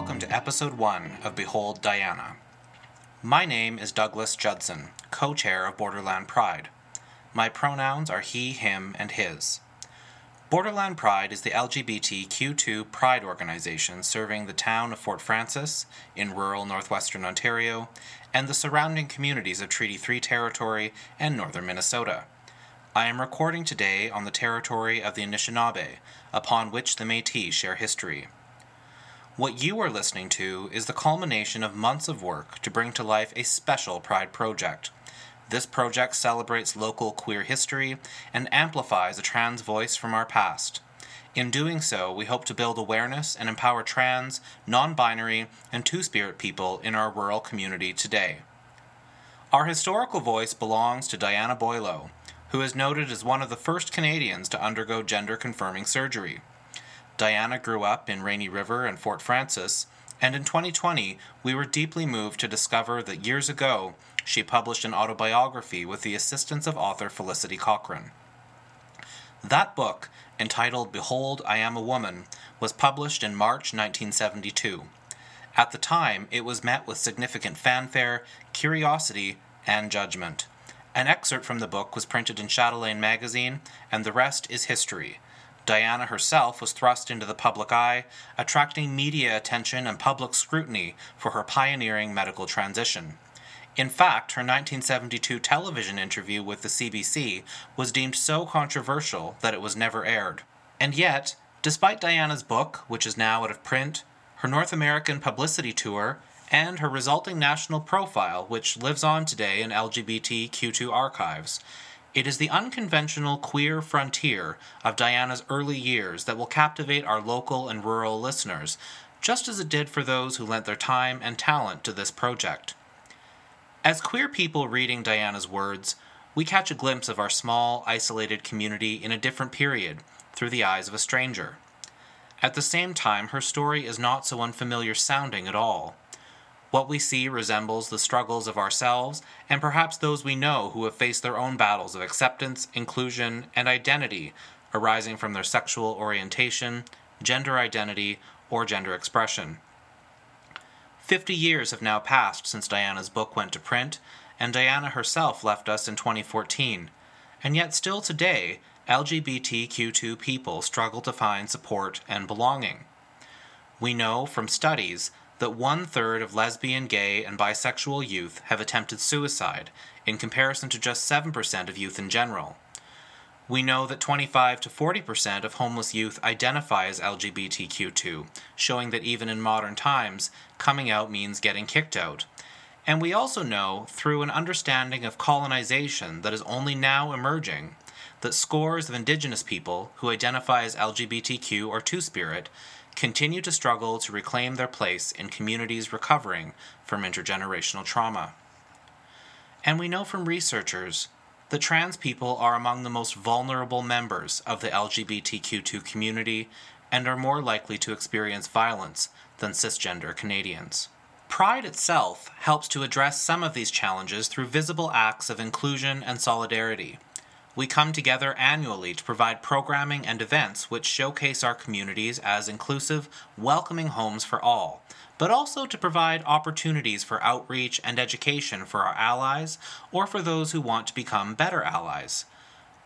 Welcome to episode 1 of Behold Diana. My name is Douglas Judson, co chair of Borderland Pride. My pronouns are he, him, and his. Borderland Pride is the LGBTQ2 pride organization serving the town of Fort Frances in rural northwestern Ontario and the surrounding communities of Treaty 3 territory and northern Minnesota. I am recording today on the territory of the Anishinaabe, upon which the Metis share history. What you are listening to is the culmination of months of work to bring to life a special Pride project. This project celebrates local queer history and amplifies a trans voice from our past. In doing so, we hope to build awareness and empower trans, non binary, and two spirit people in our rural community today. Our historical voice belongs to Diana Boileau, who is noted as one of the first Canadians to undergo gender confirming surgery. Diana grew up in Rainy River and Fort Frances, and in 2020 we were deeply moved to discover that years ago she published an autobiography with the assistance of author Felicity Cochran. That book, entitled Behold, I Am a Woman, was published in March 1972. At the time, it was met with significant fanfare, curiosity, and judgment. An excerpt from the book was printed in Chatelaine magazine, and the rest is history. Diana herself was thrust into the public eye, attracting media attention and public scrutiny for her pioneering medical transition. In fact, her 1972 television interview with the CBC was deemed so controversial that it was never aired. And yet, despite Diana's book, which is now out of print, her North American publicity tour, and her resulting national profile, which lives on today in LGBTQ2 archives, it is the unconventional queer frontier of Diana's early years that will captivate our local and rural listeners, just as it did for those who lent their time and talent to this project. As queer people reading Diana's words, we catch a glimpse of our small, isolated community in a different period through the eyes of a stranger. At the same time, her story is not so unfamiliar sounding at all. What we see resembles the struggles of ourselves and perhaps those we know who have faced their own battles of acceptance, inclusion, and identity arising from their sexual orientation, gender identity, or gender expression. Fifty years have now passed since Diana's book went to print, and Diana herself left us in 2014. And yet, still today, LGBTQ2 people struggle to find support and belonging. We know from studies that one third of lesbian, gay, and bisexual youth have attempted suicide, in comparison to just 7% of youth in general. We know that 25 to 40% of homeless youth identify as LGBTQ2, showing that even in modern times, coming out means getting kicked out. And we also know, through an understanding of colonization that is only now emerging, that scores of Indigenous people who identify as LGBTQ or Two Spirit continue to struggle to reclaim their place in communities recovering from intergenerational trauma. And we know from researchers that trans people are among the most vulnerable members of the LGBTQ2 community and are more likely to experience violence than cisgender Canadians. Pride itself helps to address some of these challenges through visible acts of inclusion and solidarity. We come together annually to provide programming and events which showcase our communities as inclusive, welcoming homes for all, but also to provide opportunities for outreach and education for our allies or for those who want to become better allies.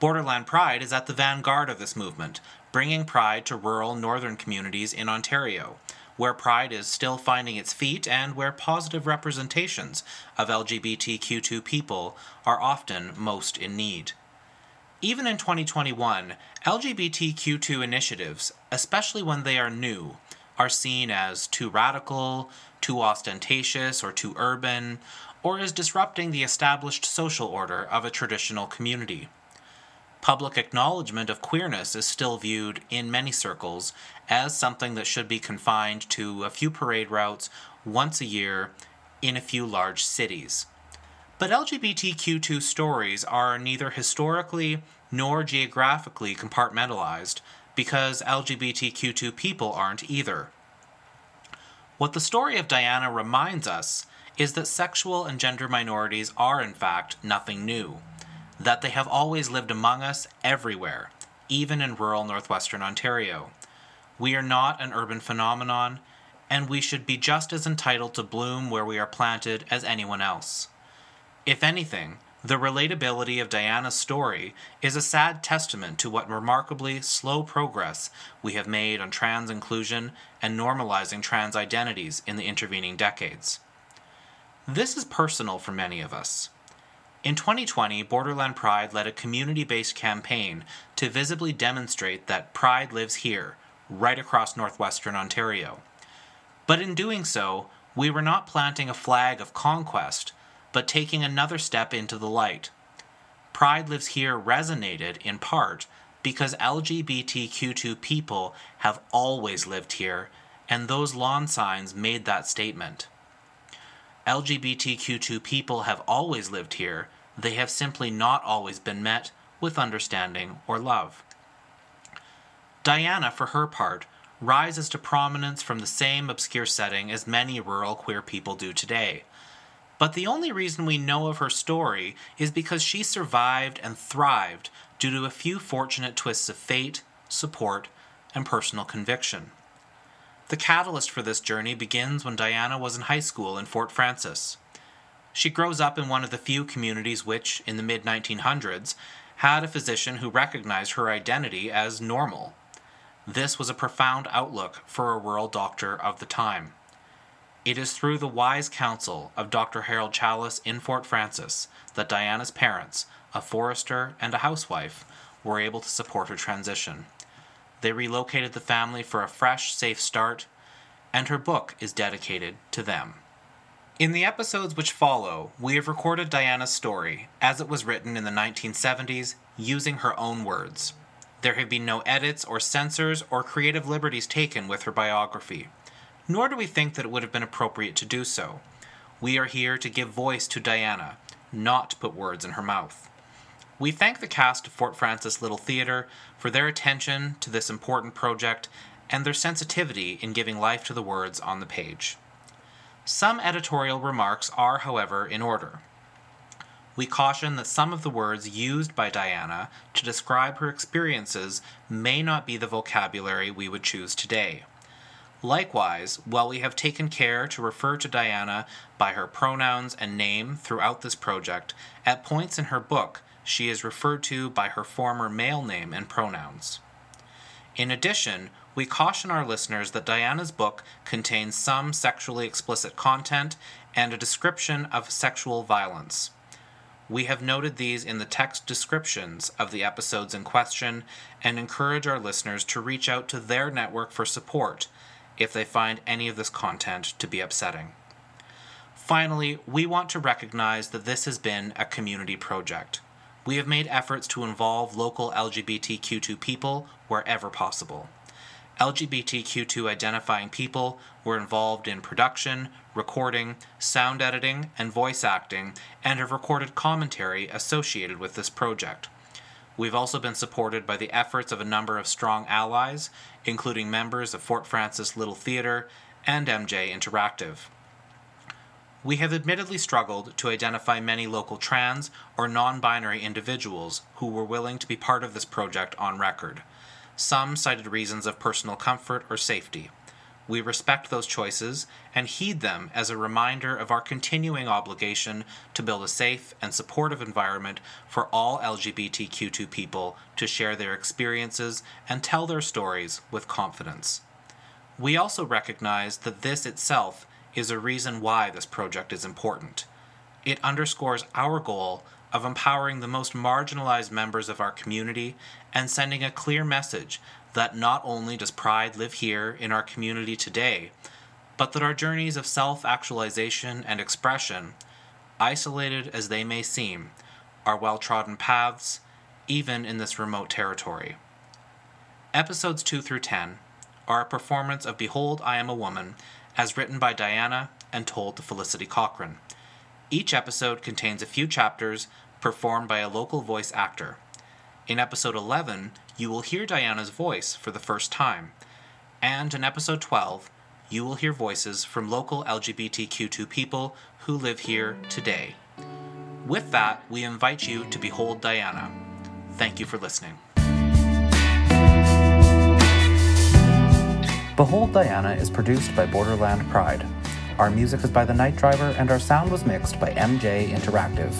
Borderland Pride is at the vanguard of this movement, bringing pride to rural northern communities in Ontario, where pride is still finding its feet and where positive representations of LGBTQ2 people are often most in need. Even in 2021, LGBTQ2 initiatives, especially when they are new, are seen as too radical, too ostentatious, or too urban, or as disrupting the established social order of a traditional community. Public acknowledgement of queerness is still viewed, in many circles, as something that should be confined to a few parade routes once a year in a few large cities. But LGBTQ2 stories are neither historically nor geographically compartmentalized because LGBTQ2 people aren't either. What the story of Diana reminds us is that sexual and gender minorities are, in fact, nothing new, that they have always lived among us everywhere, even in rural northwestern Ontario. We are not an urban phenomenon, and we should be just as entitled to bloom where we are planted as anyone else. If anything, the relatability of Diana's story is a sad testament to what remarkably slow progress we have made on trans inclusion and normalizing trans identities in the intervening decades. This is personal for many of us. In 2020, Borderland Pride led a community based campaign to visibly demonstrate that pride lives here, right across northwestern Ontario. But in doing so, we were not planting a flag of conquest but taking another step into the light. Pride Lives Here resonated in part because LGBTQ2 people have always lived here, and those lawn signs made that statement. LGBTQ2 people have always lived here, they have simply not always been met with understanding or love. Diana, for her part, rises to prominence from the same obscure setting as many rural queer people do today but the only reason we know of her story is because she survived and thrived due to a few fortunate twists of fate, support, and personal conviction. The catalyst for this journey begins when Diana was in high school in Fort Frances. She grows up in one of the few communities which, in the mid 1900s, had a physician who recognized her identity as normal. This was a profound outlook for a rural doctor of the time. It is through the wise counsel of Dr. Harold Chalice in Fort Frances that Diana's parents, a forester and a housewife, were able to support her transition. They relocated the family for a fresh, safe start, and her book is dedicated to them. In the episodes which follow, we have recorded Diana's story as it was written in the 1970s using her own words. There have been no edits or censors or creative liberties taken with her biography nor do we think that it would have been appropriate to do so. We are here to give voice to Diana, not put words in her mouth. We thank the cast of Fort Frances Little Theatre for their attention to this important project and their sensitivity in giving life to the words on the page. Some editorial remarks are, however, in order. We caution that some of the words used by Diana to describe her experiences may not be the vocabulary we would choose today. Likewise, while we have taken care to refer to Diana by her pronouns and name throughout this project, at points in her book she is referred to by her former male name and pronouns. In addition, we caution our listeners that Diana's book contains some sexually explicit content and a description of sexual violence. We have noted these in the text descriptions of the episodes in question and encourage our listeners to reach out to their network for support if they find any of this content to be upsetting. Finally, we want to recognize that this has been a community project. We have made efforts to involve local LGBTQ2 people wherever possible. LGBTQ2 identifying people were involved in production, recording, sound editing, and voice acting, and have recorded commentary associated with this project. We've also been supported by the efforts of a number of strong allies, including members of Fort Frances Little Theatre and MJ Interactive. We have admittedly struggled to identify many local trans or non binary individuals who were willing to be part of this project on record. Some cited reasons of personal comfort or safety. We respect those choices and heed them as a reminder of our continuing obligation to build a safe and supportive environment for all LGBTQ2 people to share their experiences and tell their stories with confidence. We also recognize that this itself is a reason why this project is important. It underscores our goal of empowering the most marginalized members of our community and sending a clear message that not only does pride live here in our community today, but that our journeys of self actualization and expression, isolated as they may seem, are well trodden paths, even in this remote territory. Episodes 2 through 10 are a performance of Behold, I Am a Woman, as written by Diana and told to Felicity Cochran. Each episode contains a few chapters performed by a local voice actor. In episode 11, you will hear Diana's voice for the first time. And in episode 12, you will hear voices from local LGBTQ2 people who live here today. With that, we invite you to behold Diana. Thank you for listening. Behold Diana is produced by Borderland Pride. Our music is by The Night Driver, and our sound was mixed by MJ Interactive.